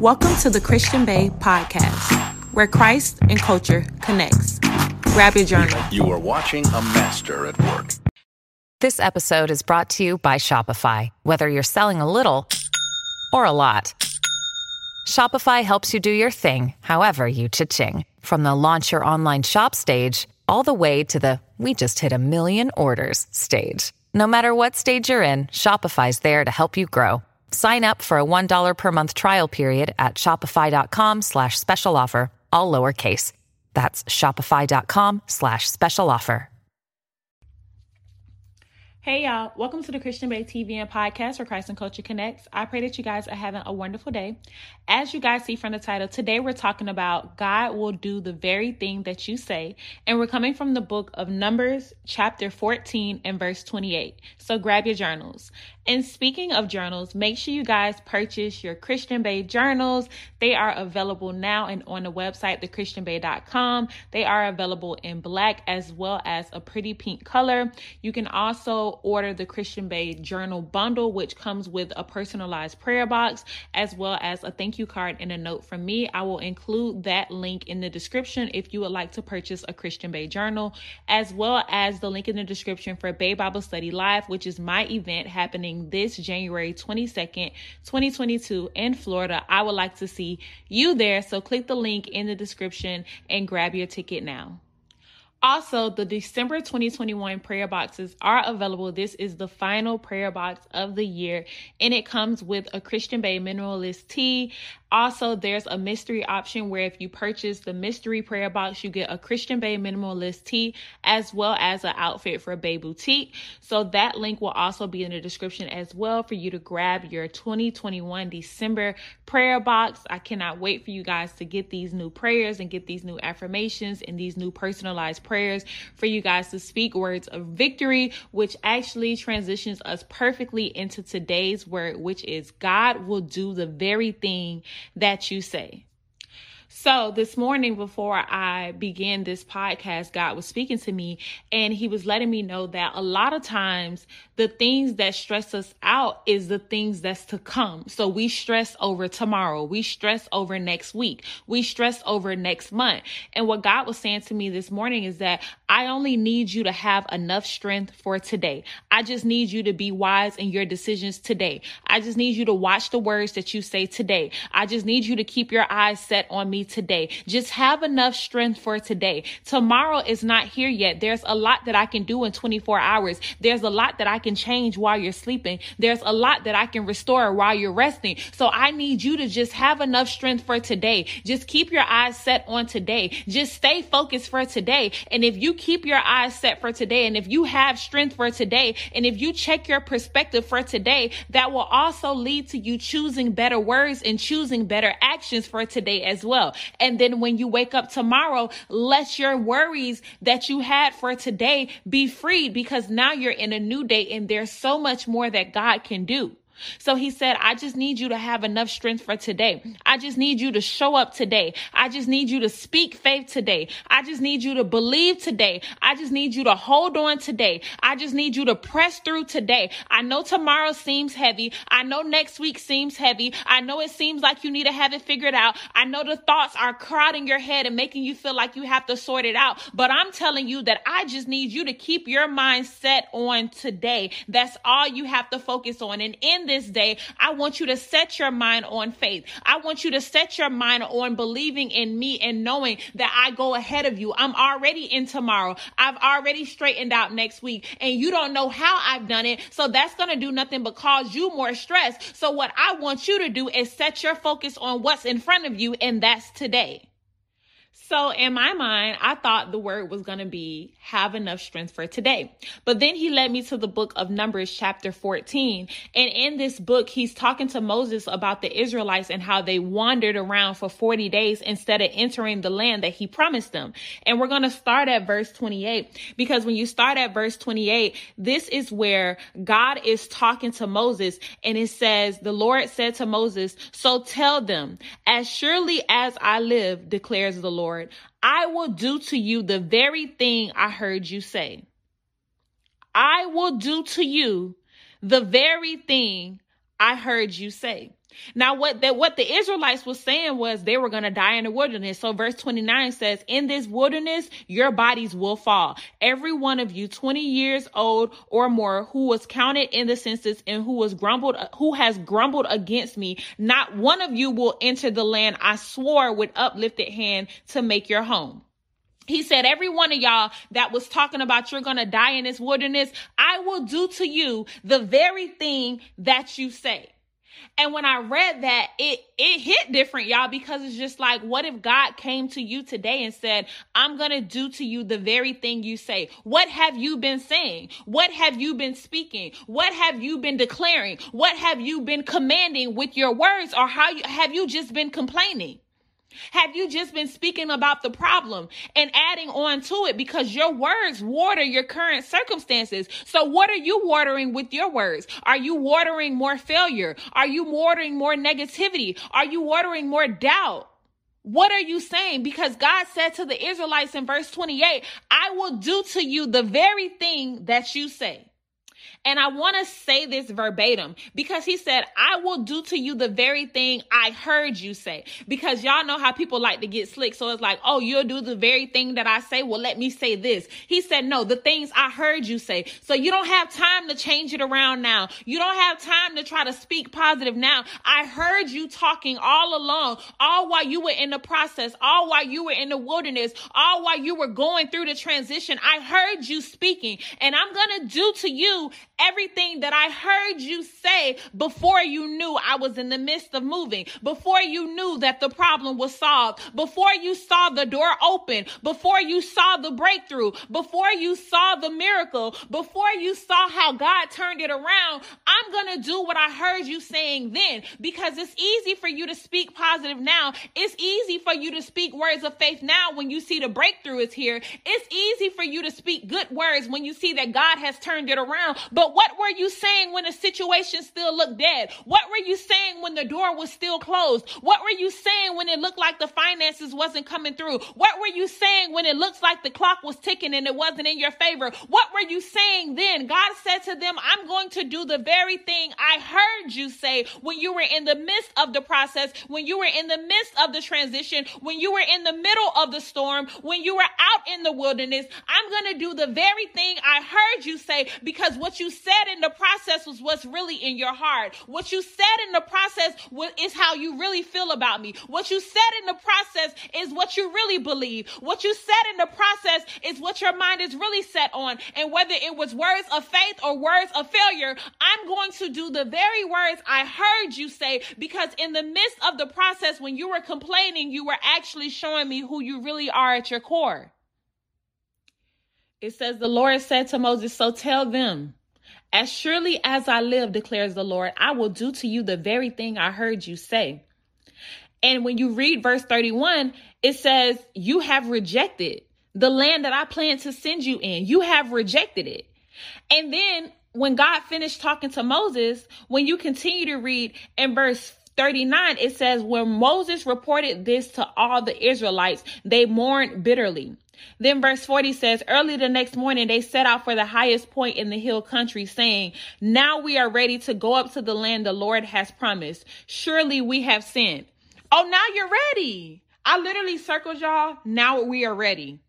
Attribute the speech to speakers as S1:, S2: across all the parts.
S1: Welcome to the Christian Bae podcast, where Christ and culture connects. Grab your journal.
S2: You are watching a master at work.
S3: This episode is brought to you by Shopify. Whether you're selling a little or a lot, Shopify helps you do your thing, however you cha-ching. From the launch your online shop stage, all the way to the we just hit a million orders stage. No matter what stage you're in, Shopify's there to help you grow. Sign up for a $1 per month trial period at shopify.com slash special offer, all lowercase. That's shopify.com slash special offer.
S1: Hey y'all, welcome to the Christian Bae TV and podcast where Christ and Culture Connects. I pray that you guys are having a wonderful day. As you guys see from the title, today we're talking about God will do the very thing that you say. And we're coming from the book of Numbers, chapter 14 and verse 28. So grab your journals. And speaking of journals, make sure you guys purchase your Christian Bae journals. They are available now and on the website, thechristianbae.com. They are available in black as well as a pretty pink color. You can also order the Christian Bae journal bundle, which comes with a personalized prayer box as well as a thank you card and a note from me. I will include that link in the description if you would like to purchase a Christian Bae journal, as well as the link in the description for Bae Bible Study Live, which is my event happening this January 22nd, 2022 in Florida. I would like to see you there. So click the link in the description and grab your ticket now. Also, the December 2021 prayer boxes are available. This is the final prayer box of the year, and it comes with a Christian Bae Minimalist Tee, also, there's a mystery option where if you purchase the mystery prayer box, you get a Christian Bae minimalist tee as well as an outfit for Bae Boutique. So that link will also be in the description as well for you to grab your 2021 December prayer box. I cannot wait for you guys to get these new prayers and get these new affirmations and these new personalized prayers for you guys to speak words of victory, which actually transitions us perfectly into today's word, which is God will do the very thing that you say. So this morning, before I began this podcast, God was speaking to me and he was letting me know that a lot of times the things that stress us out is the things that's to come. So we stress over tomorrow. We stress over next week. We stress over next month. And what God was saying to me this morning is that I only need you to have enough strength for today. I just need you to be wise in your decisions today. I just need you to watch the words that you say today. I just need you to keep your eyes set on me today. Just have enough strength for today. Tomorrow is not here yet. There's a lot that I can do in 24 hours. There's a lot that I can change while you're sleeping. There's a lot that I can restore while you're resting. So I need you to just have enough strength for today. Just keep your eyes set on today. Just stay focused for today. And if you keep your eyes set for today, and if you have strength for today, and if you check your perspective for today, that will also lead to you choosing better words and choosing better actions for today as well. And then when you wake up tomorrow, let your worries that you had for today be freed because now you're in a new day and there's so much more that God can do. So he said, I just need you to have enough strength for today. I just need you to show up today. I just need you to speak faith today. I just need you to believe today. I just need you to hold on today. I just need you to press through today. I know tomorrow seems heavy. I know next week seems heavy. I know it seems like you need to have it figured out. I know the thoughts are crowding your head and making you feel like you have to sort it out. But I'm telling you that I just need you to keep your mind set on today. That's all you have to focus on. And in this day, I want you to set your mind on faith. I want you to set your mind on believing in me and knowing that I go ahead of you. I'm already in tomorrow. I've already straightened out next week and you don't know how I've done it. So that's going to do nothing but cause you more stress. So what I want you to do is set your focus on what's in front of you and that's today. So in my mind, I thought the word was going to be have enough strength for today. But then he led me to the book of Numbers chapter 14. And in this book, he's talking to Moses about the Israelites and how they wandered around for 40 days instead of entering the land that he promised them. And we're going to start at verse 28 because when you start at verse 28, this is where God is talking to Moses and it says, the Lord said to Moses, so tell them, as surely as I live, declares the Lord, Lord, I will do to you the very thing I heard you say. I will do to you the very thing I heard you say. Now, what that what the Israelites was saying was they were going to die in the wilderness. So verse 29 says, in this wilderness, your bodies will fall. Every one of you 20 years old or more who was counted in the census and who was grumbled, who has grumbled against me, not one of you will enter the land I swore with uplifted hand to make your home. He said, every one of y'all that was talking about you're going to die in this wilderness, I will do to you the very thing that you say. And when I read that, it it hit different, y'all, because it's just like, what if God came to you today and said, I'm gonna do to you the very thing you say? What have you been saying? What have you been speaking? What have you been declaring? What have you been commanding with your words? Or how you, have you just been complaining? Have you just been speaking about the problem and adding on to it because your words water your current circumstances? So what are you watering with your words? Are you watering more failure? Are you watering more negativity? Are you watering more doubt? What are you saying? Because God said to the Israelites in verse 28, I will do to you the very thing that you say. And I want to say this verbatim because he said, I will do to you the very thing I heard you say. Because y'all know how people like to get slick. So it's like, oh, you'll do the very thing that I say. Well, let me say this. He said, no, the things I heard you say. So you don't have time to change it around now. You don't have time to try to speak positive now. I heard you talking all along, all while you were in the process, all while you were in the wilderness, all while you were going through the transition. I heard you speaking and I'm going to do to you everything that I heard you say before you knew I was in the midst of moving, before you knew that the problem was solved, before you saw the door open, before you saw the breakthrough, before you saw the miracle, before you saw how God turned it around, I'm going to do what I heard you saying then because it's easy for you to speak positive now. It's easy for you to speak words of faith now when you see the breakthrough is here. It's easy for you to speak good words when you see that God has turned it around. But what were you saying when the situation still looked dead? What were you saying when the door was still closed? What were you saying when it looked like the finances wasn't coming through? What were you saying when it looks like the clock was ticking and it wasn't in your favor? What were you saying then? God said to them, I'm going to do the very thing I heard you say when you were in the midst of the process, when you were in the midst of the transition, when you were in the middle of the storm, when you were out in the wilderness. I'm going to do the very thing I heard you say because what you said in the process was what's really in your heart. What you said in the process is how you really feel about me. What you said in the process is what you really believe. What you said in the process is what your mind is really set on. And whether it was words of faith or words of failure, I'm going to do the very words I heard you say because in the midst of the process, when you were complaining, you were actually showing me who you really are at your core. It says, The Lord said to Moses, So tell them, as surely as I live, declares the Lord, I will do to you the very thing I heard you say. And when you read verse 31, it says, You have rejected the land that I plan to send you in. You have rejected it. And then when God finished talking to Moses, when you continue to read in verse 39, it says, When Moses reported this to all the Israelites, they mourned bitterly. Then verse 40 says, Early the next morning, they set out for the highest point in the hill country, saying, Now we are ready to go up to the land the Lord has promised. Surely we have sinned. Oh, now you're ready. I literally circled y'all. Now we are ready.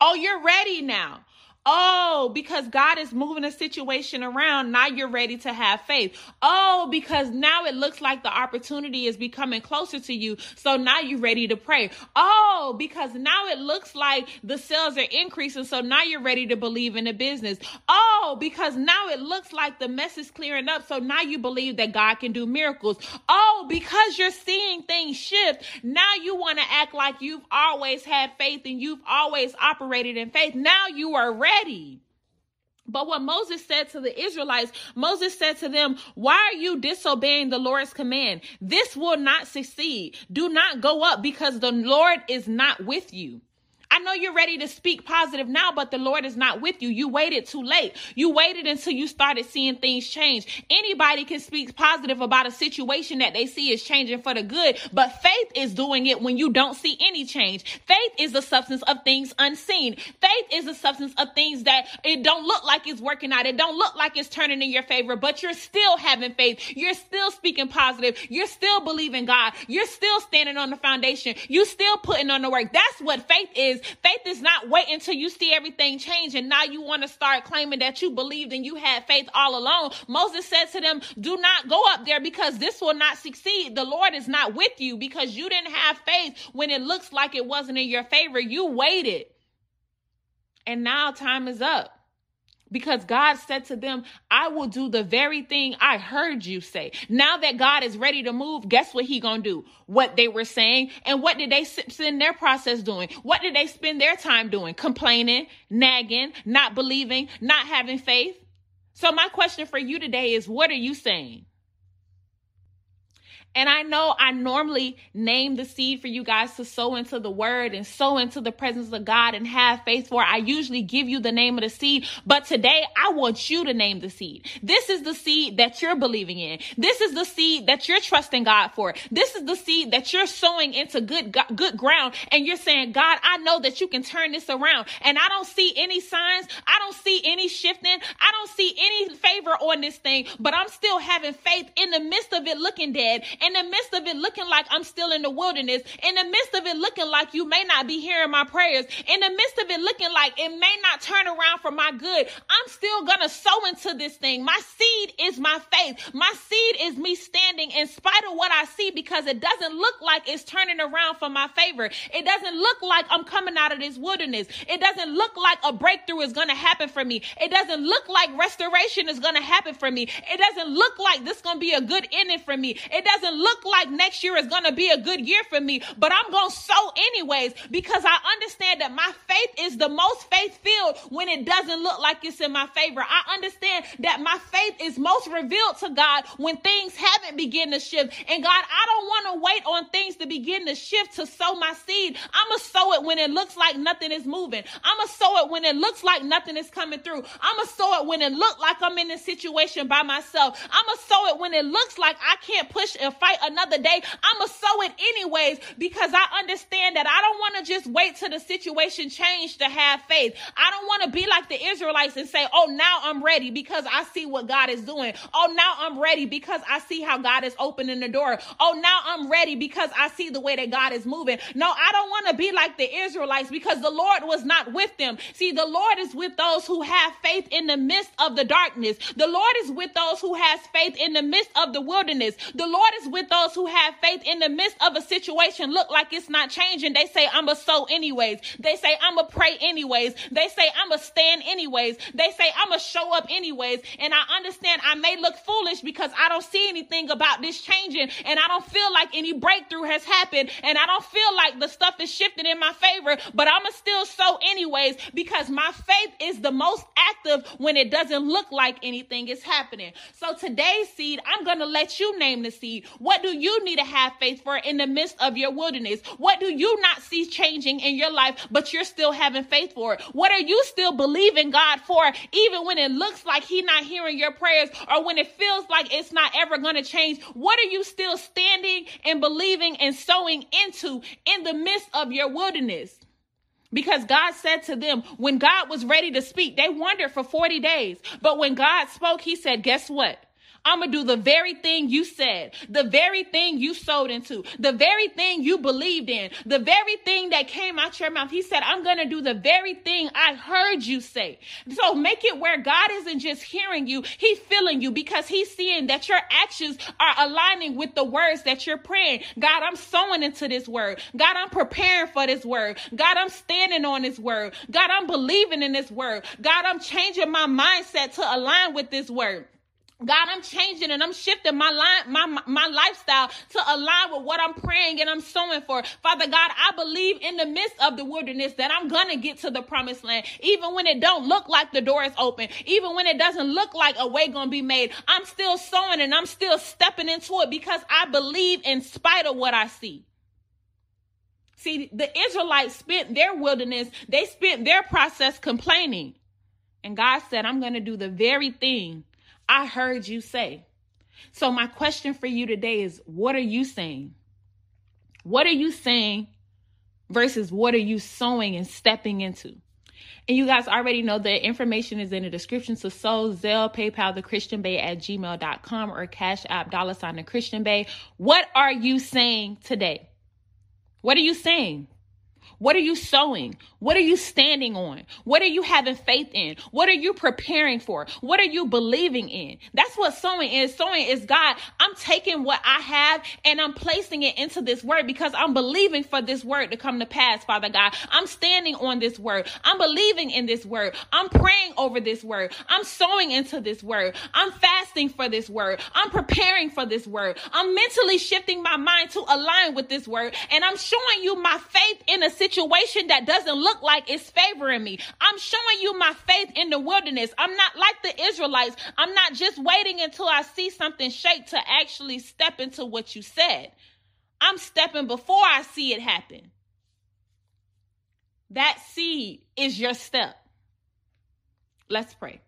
S1: Oh, you're ready now. Oh, because God is moving a situation around. Now you're ready to have faith. Oh, because now it looks like the opportunity is becoming closer to you. So now you're ready to pray. Oh, because now it looks like the sales are increasing. So now you're ready to believe in the business. Oh, because now it looks like the mess is clearing up. So now you believe that God can do miracles. Oh, because you're seeing things shift. Now you want to act like you've always had faith and you've always operated in faith. Now you are ready ready. But what Moses said to the Israelites, Moses said to them, Why are you disobeying the Lord's command? This will not succeed. Do not go up because the Lord is not with you. I know you're ready to speak positive now, but the Lord is not with you. You waited too late. You waited until you started seeing things change. Anybody can speak positive about a situation that they see is changing for the good, but faith is doing it when you don't see any change. Faith is the substance of things unseen. Faith is the substance of things that it don't look like it's working out. It don't look like it's turning in your favor, but you're still having faith. You're still speaking positive. You're still believing God. You're still standing on the foundation. You're still putting on the work. That's what faith is. Faith is not waiting until you see everything change and now you want to start claiming that you believed and you had faith all along. Moses said to them, do not go up there because this will not succeed. The Lord is not with you because you didn't have faith when it looks like it wasn't in your favor. You waited. And now time is up because God said to them, I will do the very thing I heard you say. Now that God is ready to move, guess what he going to do? What they were saying and what did they spend their process doing? What did they spend their time doing? Complaining, nagging, not believing, not having faith. So my question for you today is what are you saying? And I know I normally name the seed for you guys to sow into the word and sow into the presence of God and have faith for. I usually give you the name of the seed, but today I want you to name the seed. This is the seed that you're believing in. This is the seed that you're trusting God for. This is the seed that you're sowing into good, good ground. And you're saying, God, I know that you can turn this around. And I don't see any signs. I don't see any shifting. I don't see any favor on this thing, but I'm still having faith in the midst of it looking dead in the midst of it looking like I'm still in the wilderness, in the midst of it looking like you may not be hearing my prayers, in the midst of it looking like it may not turn around for my good, I'm still gonna sow into this thing. My seed is my faith. My seed is me standing in spite of what I see because it doesn't look like it's turning around for my favor. It doesn't look like I'm coming out of this wilderness. It doesn't look like a breakthrough is gonna happen for me. It doesn't look like restoration is gonna happen for me. It doesn't look like this gonna be a good ending for me. It doesn't doesn't look like next year is going to be a good year for me, but I'm going to sow anyways because I understand that my faith is the most faith filled when it doesn't look like it's in my favor. I understand that my faith is most revealed to God when things haven't begun to shift. And God, I don't want to wait on things to begin to shift to sow my seed. I'm going to sow it when it looks like nothing is moving. I'm going to sow it when it looks like nothing is coming through. I'm going to sow it when it looks like I'm in a situation by myself. I'm going to sow it when it looks like I can't push and fight another day. I'ma sow it anyways because I understand that I don't want to just wait till the situation change to have faith. I don't want to be like the Israelites and say, "Oh, now I'm ready because I see what God is doing. Oh, now I'm ready because I see how God is opening the door. Oh, now I'm ready because I see the way that God is moving." No, I don't want to be like the Israelites because the Lord was not with them. See, the Lord is with those who have faith in the midst of the darkness. The Lord is with those who has faith in the midst of the wilderness. The Lord is with those who have faith in the midst of a situation look like it's not changing. They say, I'm a sow anyways. They say, I'm a pray anyways. They say, I'm a stand anyways. They say, I'm a show up anyways. And I understand I may look foolish because I don't see anything about this changing and I don't feel like any breakthrough has happened and I don't feel like the stuff is shifting in my favor, but I'm a still sow anyways because my faith is the most active when it doesn't look like anything is happening. So today's seed, I'm going to let you name the seed. What do you need to have faith for in the midst of your wilderness? What do you not see changing in your life, but you're still having faith for it? What are you still believing God for, even when it looks like He not hearing your prayers or when it feels like it's not ever going to change? What are you still standing and believing and sowing into in the midst of your wilderness? Because God said to them, when God was ready to speak, they wondered for 40 days. But when God spoke, He said, Guess what? I'm going to do the very thing you said, the very thing you sowed into, the very thing you believed in, the very thing that came out your mouth. He said, I'm going to do the very thing I heard you say. So make it where God isn't just hearing you, He's feeling you because He's seeing that your actions are aligning with the words that you're praying. God, I'm sowing into this word. God, I'm preparing for this word. God, I'm standing on this word. God, I'm believing in this word. God, I'm changing my mindset to align with this word. God, I'm changing and I'm shifting my line, my, my lifestyle to align with what I'm praying and I'm sowing for. Father God, I believe in the midst of the wilderness that I'm gonna get to the promised land, even when it don't look like the door is open, even when it doesn't look like a way gonna be made. I'm still sowing and I'm still stepping into it because I believe in spite of what I see. See, the Israelites spent their wilderness, they spent their process complaining. And God said, I'm to do the very thing I heard you say. So, my question for you today is what are you saying? What are you saying versus what are you sowing and stepping into? And you guys already know the information is in the description. So sow, Zelle, PayPal, the Christian Bae at gmail.com or Cash App, dollar sign the Christian Bae. What are you saying today? What are you saying? What are you sowing? What are you standing on? What are you having faith in? What are you preparing for? What are you believing in? That's what sowing is. Sowing is God, I'm taking what I have and I'm placing it into this word because I'm believing for this word to come to pass, Father God. I'm standing on this word. I'm believing in this word. I'm praying over this word. I'm sowing into this word. I'm fasting for this word. I'm preparing for this word. I'm mentally shifting my mind to align with this word. And I'm showing you my faith in a situation situation that doesn't look like it's favoring me. I'm showing you my faith in the wilderness. I'm not like the Israelites. I'm not just waiting until I see something shake to actually step into what you said. I'm stepping before I see it happen. That seed is your step. Let's pray.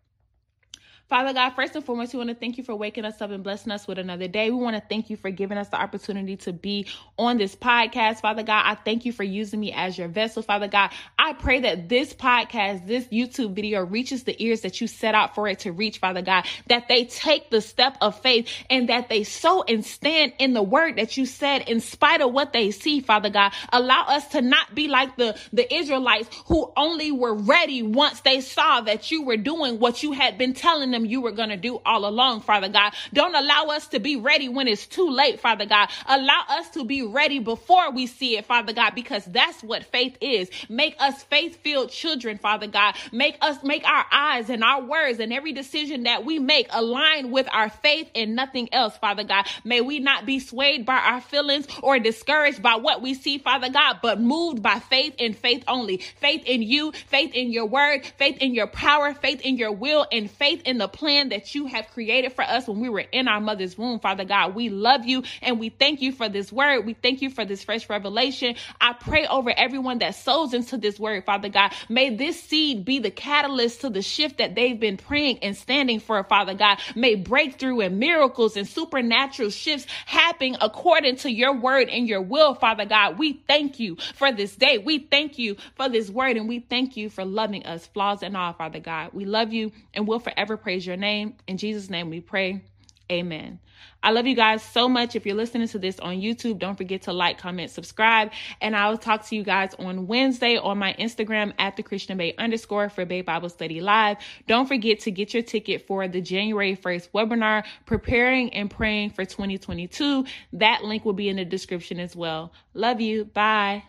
S1: Father God, first and foremost, we want to thank you for waking us up and blessing us with another day. We want to thank you for giving us the opportunity to be on this podcast. Father God, I thank you for using me as your vessel. Father God, I pray that this podcast, this YouTube video reaches the ears that you set out for it to reach, Father God, that they take the step of faith and that they sow and stand in the word that you said in spite of what they see, Father God. Allow us to not be like the, the Israelites who only were ready once they saw that you were doing what you had been telling them you were going to do all along, Father God. Don't allow us to be ready when it's too late, Father God. Allow us to be ready before we see it, Father God, because that's what faith is. Make us faith filled children, Father God. Make us make our eyes and our words and every decision that we make align with our faith and nothing else, Father God. May we not be swayed by our feelings or discouraged by what we see, Father God, but moved by faith and faith only. Faith in you, faith in your word, faith in your power, faith in your will, and faith in the plan that you have created for us when we were in our mother's womb, Father God. We love you and we thank you for this word. We thank you for this fresh revelation. I pray over everyone that sows into this word, Father God. May this seed be the catalyst to the shift that they've been praying and standing for, Father God. May breakthrough and miracles and supernatural shifts happen according to your word and your will, Father God. We thank you for this day. We thank you for this word and we thank you for loving us, flaws and all, Father God. We love you and we'll forever praise your name. In Jesus' name we pray. Amen. I love you guys so much. If you're listening to this on YouTube, don't forget to like, comment, subscribe. And I will talk to you guys on Wednesday on my Instagram at the Christian Bae underscore for Bae Bible Study Live. Don't forget to get your ticket for the January 1st webinar, Preparing and Praying for 2022. That link will be in the description as well. Love you. Bye.